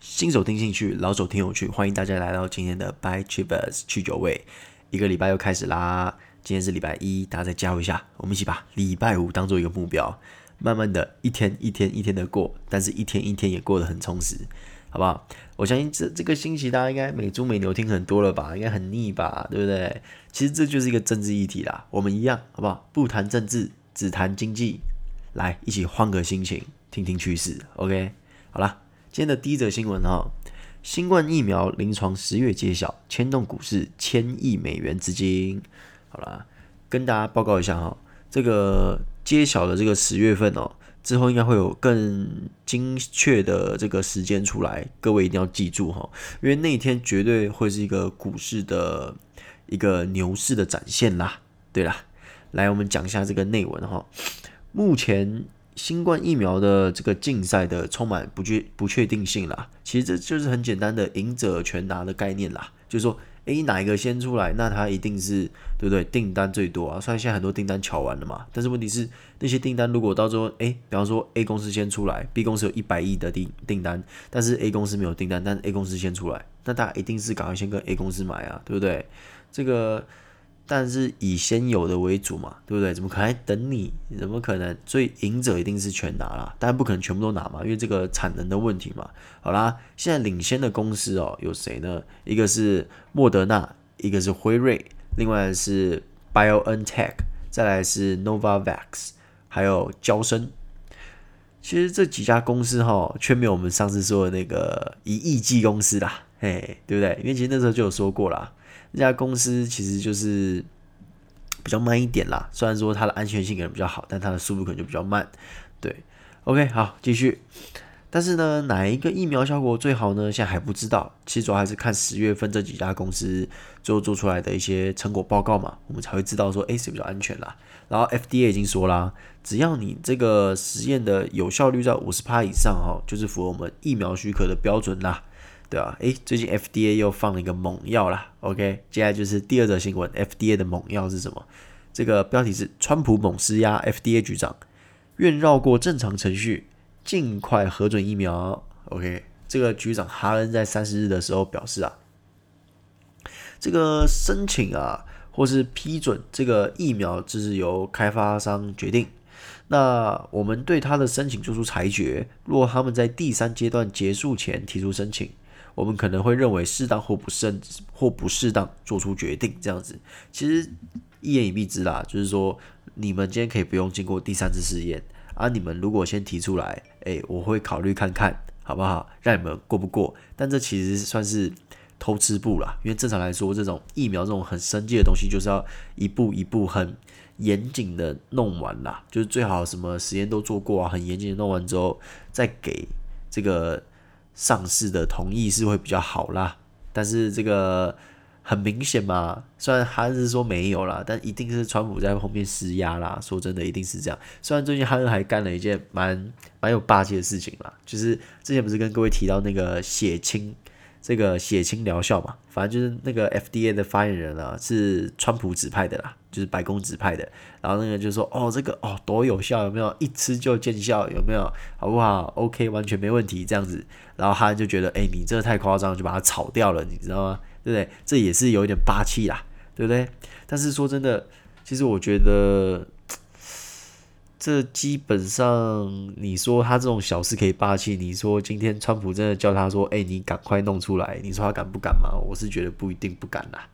新手听兴趣，老手听有趣，欢迎大家来到今天的 By Travers 去酒味。一个礼拜又开始啦，今天是礼拜一，大家再加油一下，我们一起把礼拜五当做一个目标，慢慢的一天一天一天的过，但是一天一天也过得很充实，好不好？我相信这这个星期大家应该美猪美牛听很多了吧，应该很腻吧，对不对？其实这就是一个政治议题啦，我们一样，好不好？不谈政治，只谈经济，来一起换个心情，听听趋势，OK？好啦。今天的第一则新闻哈，新冠疫苗临床十月揭晓，牵动股市千亿美元资金。好啦，跟大家报告一下哈，这个揭晓的这个十月份哦，之后应该会有更精确的这个时间出来，各位一定要记住哈，因为那一天绝对会是一个股市的一个牛市的展现啦。对啦，来我们讲一下这个内文哈，目前。新冠疫苗的这个竞赛的充满不确不确定性啦，其实这就是很简单的赢者全拿的概念啦，就是说，诶，哪一个先出来，那他一定是对不对？订单最多啊，虽然现在很多订单敲完了嘛，但是问题是那些订单如果到时候，诶，比方说 A 公司先出来，B 公司有一百亿的订订单，但是 A 公司没有订单，但 A 公司先出来，那大家一定是赶快先跟 A 公司买啊，对不对？这个。但是以先有的为主嘛，对不对？怎么可能还等你？怎么可能？所以赢者一定是全拿啦，但不可能全部都拿嘛，因为这个产能的问题嘛。好啦，现在领先的公司哦，有谁呢？一个是莫德纳，一个是辉瑞，另外是 BioNTech，再来是 Novavax，还有娇生。其实这几家公司哈、哦，却没有我们上次说的那个一亿剂公司啦，嘿，对不对？因为其实那时候就有说过啦。这家公司其实就是比较慢一点啦，虽然说它的安全性可能比较好，但它的速度可能就比较慢。对，OK，好，继续。但是呢，哪一个疫苗效果最好呢？现在还不知道。其实主要还是看十月份这几家公司最后做出来的一些成果报告嘛，我们才会知道说，哎，谁比较安全啦。然后 FDA 已经说啦，只要你这个实验的有效率在五十趴以上，哈，就是符合我们疫苗许可的标准啦。对啊，诶，最近 FDA 又放了一个猛药啦。OK，接下来就是第二则新闻，FDA 的猛药是什么？这个标题是“川普猛施压 FDA 局长，愿绕过正常程序，尽快核准疫苗”。OK，这个局长哈恩在三十日的时候表示啊，这个申请啊，或是批准这个疫苗，就是由开发商决定。那我们对他的申请做出裁决，若他们在第三阶段结束前提出申请。我们可能会认为适当或不甚或不适当做出决定，这样子其实一言以蔽之啦，就是说你们今天可以不用经过第三次试验啊，你们如果先提出来，诶，我会考虑看看好不好，让你们过不过。但这其实算是偷吃步啦，因为正常来说，这种疫苗这种很生计的东西，就是要一步一步很严谨的弄完啦，就是最好什么实验都做过啊，很严谨的弄完之后再给这个。上市的同意是会比较好啦，但是这个很明显嘛，虽然还是说没有啦，但一定是川普在后面施压啦。说真的，一定是这样。虽然最近哈恩还干了一件蛮蛮有霸气的事情啦，就是之前不是跟各位提到那个血清。这个血清疗效嘛，反正就是那个 FDA 的发言人啊，是川普指派的啦，就是白宫指派的。然后那个就说，哦，这个哦多有效，有没有？一吃就见效，有没有？好不好？OK，完全没问题，这样子。然后他就觉得，哎，你这个太夸张，就把它炒掉了，你知道吗？对不对？这也是有一点霸气啦，对不对？但是说真的，其实我觉得。这基本上，你说他这种小事可以霸气，你说今天川普真的叫他说，哎，你赶快弄出来，你说他敢不敢嘛？我是觉得不一定不敢啦，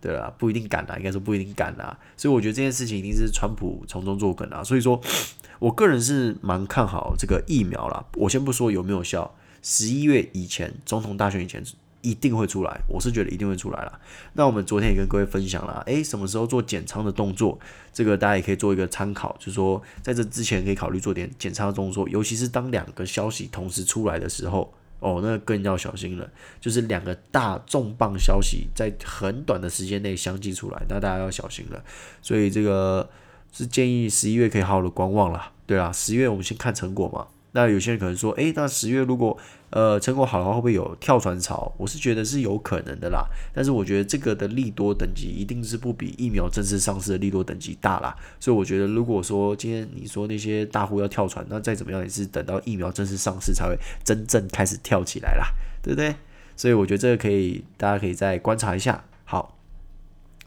对啦，不一定敢啦，应该说不一定敢啦。所以我觉得这件事情一定是川普从中作梗啦。所以说，我个人是蛮看好这个疫苗啦。我先不说有没有效，十一月以前，总统大选以前。一定会出来，我是觉得一定会出来了。那我们昨天也跟各位分享了，诶，什么时候做减仓的动作？这个大家也可以做一个参考，就是说在这之前可以考虑做点减仓的动作，尤其是当两个消息同时出来的时候，哦，那更要小心了。就是两个大重磅消息在很短的时间内相继出来，那大家要小心了。所以这个是建议十一月可以好好的观望了。对啊，十一月我们先看成果嘛。那有些人可能说，诶，那十月如果呃成果好的话，会不会有跳船潮？我是觉得是有可能的啦。但是我觉得这个的利多等级一定是不比疫苗正式上市的利多等级大啦。所以我觉得，如果说今天你说那些大户要跳船，那再怎么样也是等到疫苗正式上市才会真正开始跳起来啦。对不对？所以我觉得这个可以，大家可以再观察一下。好，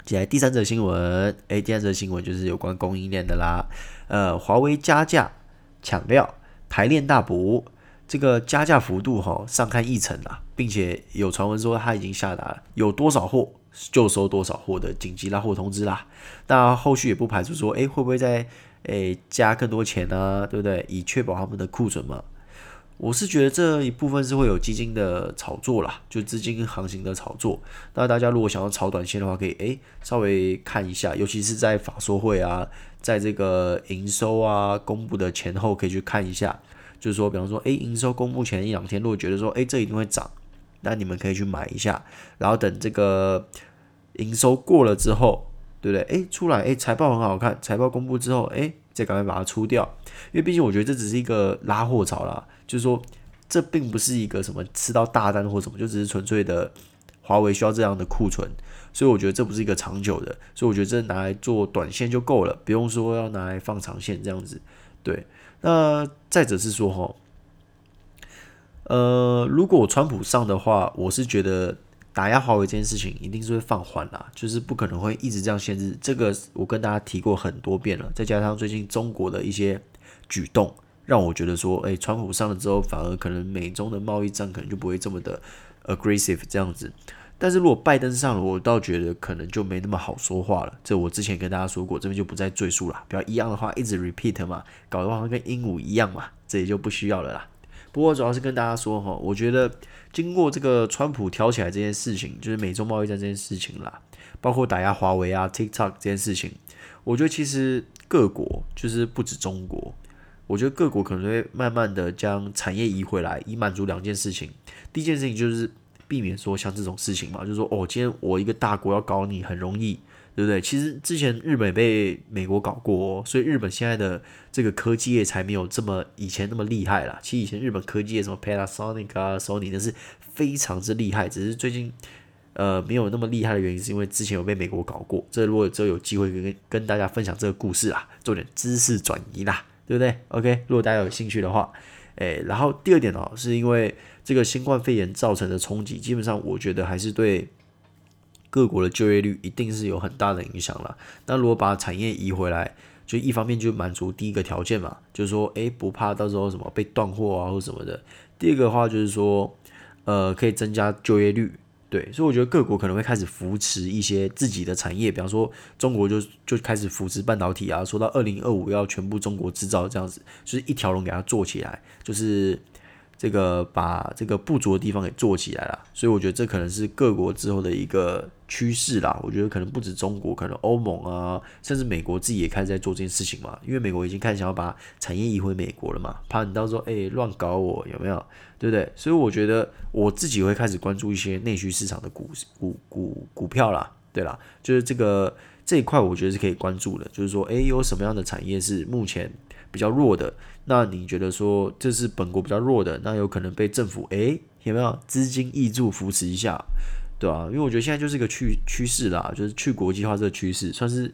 接下来第三则新闻，诶，第三则新闻就是有关供应链的啦。呃，华为加价抢料，排练大伯，这个加价幅度哈上看一成啦，并且有传闻说他已经下达了有多少货就收多少货的紧急拉货通知啦。那后续也不排除说，哎，会不会再诶加更多钱呢？对不对？以确保他们的库存嘛。我是觉得这一部分是会有基金的炒作啦，就资金行情的炒作。那大家如果想要炒短线的话，可以诶稍微看一下，尤其是在法说会啊，在这个营收啊公布的前后，可以去看一下。就是说，比方说，诶营收公布前一两天，如果觉得说，诶这一定会涨，那你们可以去买一下。然后等这个营收过了之后，对不对？诶出来，诶财报很好看，财报公布之后，诶再赶快把它出掉，因为毕竟我觉得这只是一个拉货潮啦。就是说，这并不是一个什么吃到大单或什么，就只是纯粹的华为需要这样的库存，所以我觉得这不是一个长久的，所以我觉得这拿来做短线就够了，不用说要拿来放长线这样子。对，那再者是说哈，呃，如果川普上的话，我是觉得打压华为这件事情一定是会放缓啦，就是不可能会一直这样限制。这个我跟大家提过很多遍了，再加上最近中国的一些举动。让我觉得说，诶，川普上了之后，反而可能美中的贸易战可能就不会这么的 aggressive 这样子。但是如果拜登上了，我倒觉得可能就没那么好说话了。这我之前跟大家说过，这边就不再赘述了。不要一样的话一直 repeat 嘛，搞得好像跟鹦鹉一样嘛，这也就不需要了啦。不过主要是跟大家说哈，我觉得经过这个川普挑起来这件事情，就是美中贸易战这件事情啦，包括打压华为啊、TikTok 这件事情，我觉得其实各国就是不止中国。我觉得各国可能会慢慢的将产业移回来，以满足两件事情。第一件事情就是避免说像这种事情嘛，就是说哦，今天我一个大国要搞你很容易，对不对？其实之前日本被美国搞过哦，所以日本现在的这个科技业才没有这么以前那么厉害啦。其实以前日本科技业什么 Panasonic 啊、Sony 那是非常之厉害，只是最近呃没有那么厉害的原因，是因为之前有被美国搞过。这如果之后有机会跟跟大家分享这个故事啊，做点知识转移啦。对不对？OK，如果大家有兴趣的话，哎，然后第二点哦，是因为这个新冠肺炎造成的冲击，基本上我觉得还是对各国的就业率一定是有很大的影响了。那如果把产业移回来，就一方面就满足第一个条件嘛，就是说，哎，不怕到时候什么被断货啊或什么的。第二个话就是说，呃，可以增加就业率。对，所以我觉得各国可能会开始扶持一些自己的产业，比方说中国就就开始扶持半导体啊，说到二零二五要全部中国制造这样子，就是一条龙给它做起来，就是这个把这个不足的地方给做起来了。所以我觉得这可能是各国之后的一个趋势啦。我觉得可能不止中国，可能欧盟啊，甚至美国自己也开始在做这件事情嘛，因为美国已经开始想要把产业移回美国了嘛，怕你到时候哎乱搞我有没有？对不对？所以我觉得我自己会开始关注一些内需市场的股股股股票啦，对啦，就是这个这一块我觉得是可以关注的。就是说，诶，有什么样的产业是目前比较弱的？那你觉得说这是本国比较弱的，那有可能被政府诶有没有资金挹注扶持一下，对吧？因为我觉得现在就是一个趋趋势啦，就是去国际化这个趋势，算是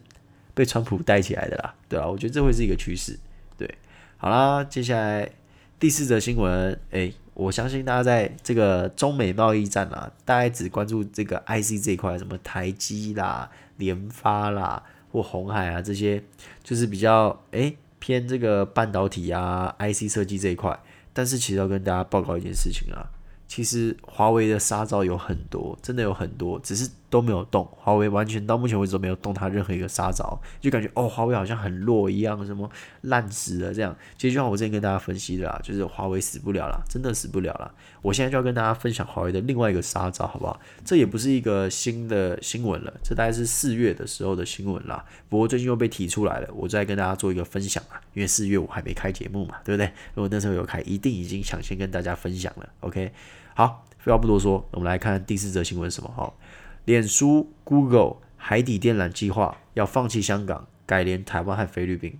被川普带起来的啦，对吧？我觉得这会是一个趋势。对，好啦，接下来第四则新闻，诶。我相信大家在这个中美贸易战啊，大概只关注这个 IC 这一块，什么台积啦、联发啦或红海啊这些，就是比较诶偏这个半导体啊、IC 设计这一块。但是其实要跟大家报告一件事情啊。其实华为的杀招有很多，真的有很多，只是都没有动。华为完全到目前为止都没有动它任何一个杀招，就感觉哦，华为好像很弱一样，什么烂死了这样。其实就像我之前跟大家分析的啦，就是华为死不了了，真的死不了了。我现在就要跟大家分享华为的另外一个杀招，好不好？这也不是一个新的新闻了，这大概是四月的时候的新闻啦。不过最近又被提出来了，我再跟大家做一个分享啊。因为四月我还没开节目嘛，对不对？如果那时候有开，一定已经抢先跟大家分享了。OK。好，废话不多说，我们来看第四则新闻什么？哈，脸书、Google 海底电缆计划要放弃香港，改连台湾和菲律宾。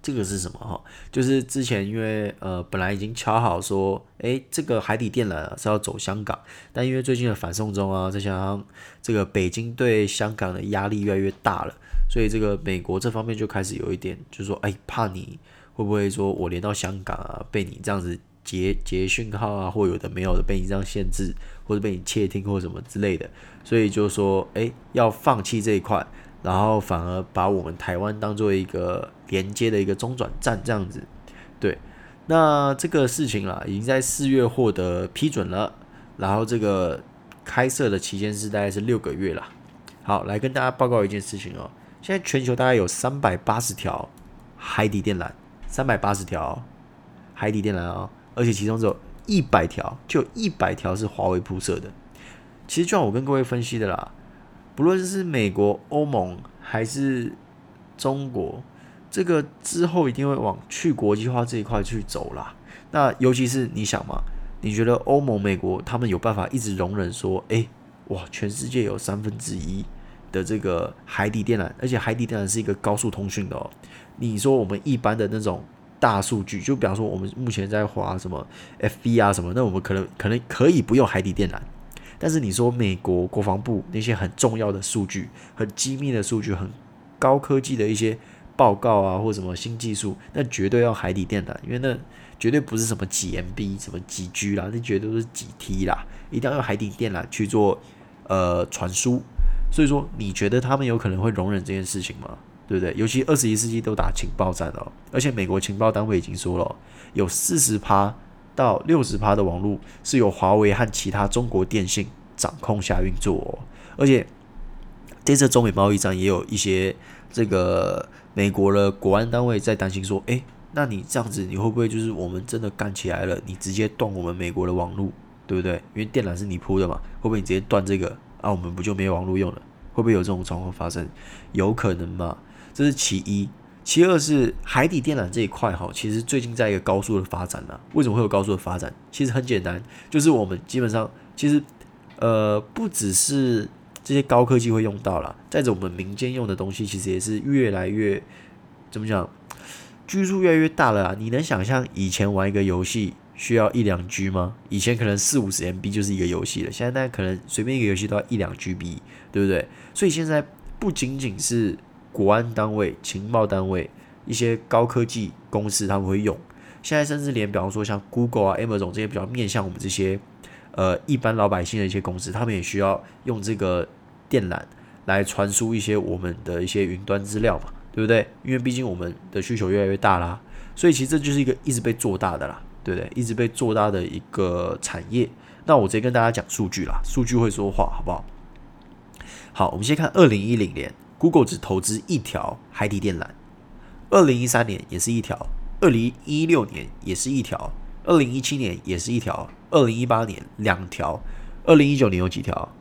这个是什么？哈，就是之前因为呃本来已经敲好说，诶，这个海底电缆是要走香港，但因为最近的反送中啊，再加上这个北京对香港的压力越来越大了，所以这个美国这方面就开始有一点，就是说，哎，怕你会不会说我连到香港啊，被你这样子。截截讯号啊，或有的没有的被你这样限制，或者被你窃听或什么之类的，所以就说，哎，要放弃这一块，然后反而把我们台湾当做一个连接的一个中转站这样子。对，那这个事情啦，已经在四月获得批准了，然后这个开设的期间是大概是六个月啦。好，来跟大家报告一件事情哦。现在全球大概有三百八十条海底电缆，三百八十条海底电缆哦，而且其中只有一百条，就一百条是华为铺设的。其实就像我跟各位分析的啦，不论是美国、欧盟还是中国，这个之后一定会往去国际化这一块去走啦。那尤其是你想嘛，你觉得欧盟、美国他们有办法一直容忍说，哎，哇，全世界有三分之一？的这个海底电缆，而且海底电缆是一个高速通讯的哦。你说我们一般的那种大数据，就比方说我们目前在滑什么 FB 啊什么，那我们可能可能可以不用海底电缆。但是你说美国国防部那些很重要的数据、很机密的数据、很高科技的一些报告啊，或什么新技术，那绝对要海底电缆，因为那绝对不是什么几 MB、什么几 G 啦，那绝对都是几 T 啦，一定要用海底电缆去做呃传输。所以说，你觉得他们有可能会容忍这件事情吗？对不对？尤其二十一世纪都打情报战了，而且美国情报单位已经说了，有四十趴到六十趴的网络是由华为和其他中国电信掌控下运作哦。而且这次中美贸易战也有一些这个美国的国安单位在担心说，诶，那你这样子，你会不会就是我们真的干起来了？你直接断我们美国的网络，对不对？因为电缆是你铺的嘛，会不会你直接断这个？啊，我们不就没有网络用了？会不会有这种状况发生？有可能嘛？这是其一。其二是海底电缆这一块哈，其实最近在一个高速的发展呢。为什么会有高速的发展？其实很简单，就是我们基本上其实呃，不只是这些高科技会用到了，再者我们民间用的东西，其实也是越来越怎么讲，居住越来越大了啊。你能想象以前玩一个游戏？需要一两 G 吗？以前可能四五十 MB 就是一个游戏了，现在大家可能随便一个游戏都要一两 GB，对不对？所以现在不仅仅是国安单位、情报单位、一些高科技公司他们会用，现在甚至连比方说像 Google 啊、Amazon 这些比较面向我们这些呃一般老百姓的一些公司，他们也需要用这个电缆来传输一些我们的一些云端资料嘛，对不对？因为毕竟我们的需求越来越大啦，所以其实这就是一个一直被做大的啦。对不对？一直被做大的一个产业。那我直接跟大家讲数据啦，数据会说话，好不好？好，我们先看二零一零年，Google 只投资一条海底电缆；二零一三年也是一条；二零一六年也是一条；二零一七年也是一条；二零一八年两条；二零一九年有几条？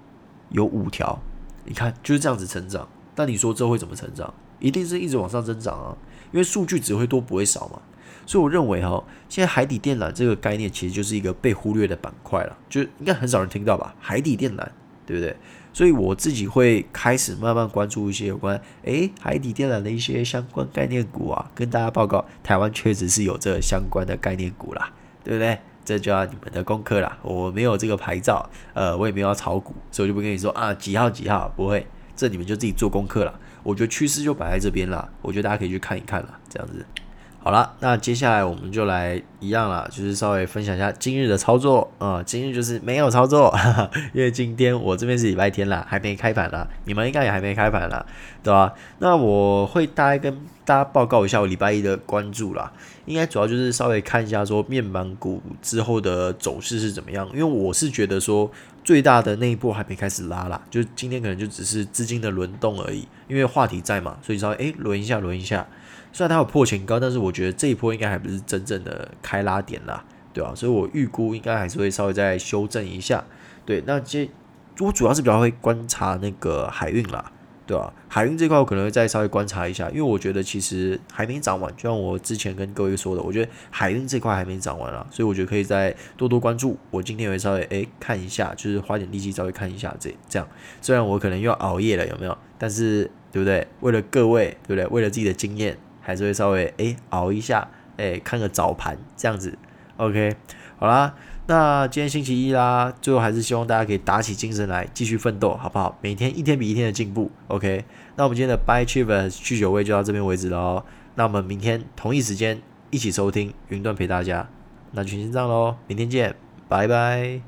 有五条。你看就是这样子成长。那你说这会怎么成长？一定是一直往上增长啊，因为数据只会多不会少嘛。所以我认为哈，现在海底电缆这个概念其实就是一个被忽略的板块了，就应该很少人听到吧？海底电缆，对不对？所以我自己会开始慢慢关注一些有关诶海底电缆的一些相关概念股啊，跟大家报告，台湾确实是有这相关的概念股啦，对不对？这就要你们的功课啦，我没有这个牌照，呃，我也没有要炒股，所以我就不跟你说啊几号几号，不会，这你们就自己做功课了。我觉得趋势就摆在这边了，我觉得大家可以去看一看了，这样子。好了，那接下来我们就来一样了，就是稍微分享一下今日的操作啊、呃。今日就是没有操作，哈哈，因为今天我这边是礼拜天啦，还没开盘啦，你们应该也还没开盘啦，对吧？那我会大概跟大家报告一下我礼拜一的关注啦，应该主要就是稍微看一下说面板股之后的走势是怎么样，因为我是觉得说最大的那一波还没开始拉啦，就今天可能就只是资金的轮动而已，因为话题在嘛，所以稍微诶轮一下轮一下。虽然它有破前高，但是我觉得这一波应该还不是真正的开拉点啦，对吧？所以我预估应该还是会稍微再修正一下。对，那这我主要是比较会观察那个海运啦，对吧？海运这块我可能会再稍微观察一下，因为我觉得其实还没涨完，就像我之前跟各位说的，我觉得海运这块还没涨完啊，所以我觉得可以再多多关注。我今天也会稍微诶看一下，就是花点力气稍微看一下这这样。虽然我可能又要熬夜了，有没有？但是对不对？为了各位，对不对？为了自己的经验。还是会稍微诶熬一下，诶看个早盘这样子，OK，好啦，那今天星期一啦，最后还是希望大家可以打起精神来继续奋斗，好不好？每天一天比一天的进步，OK。那我们今天的 Buy Chievers 去酒味就到这边为止了哦。那我们明天同一时间一起收听云端陪大家，那就先这样喽，明天见，拜拜。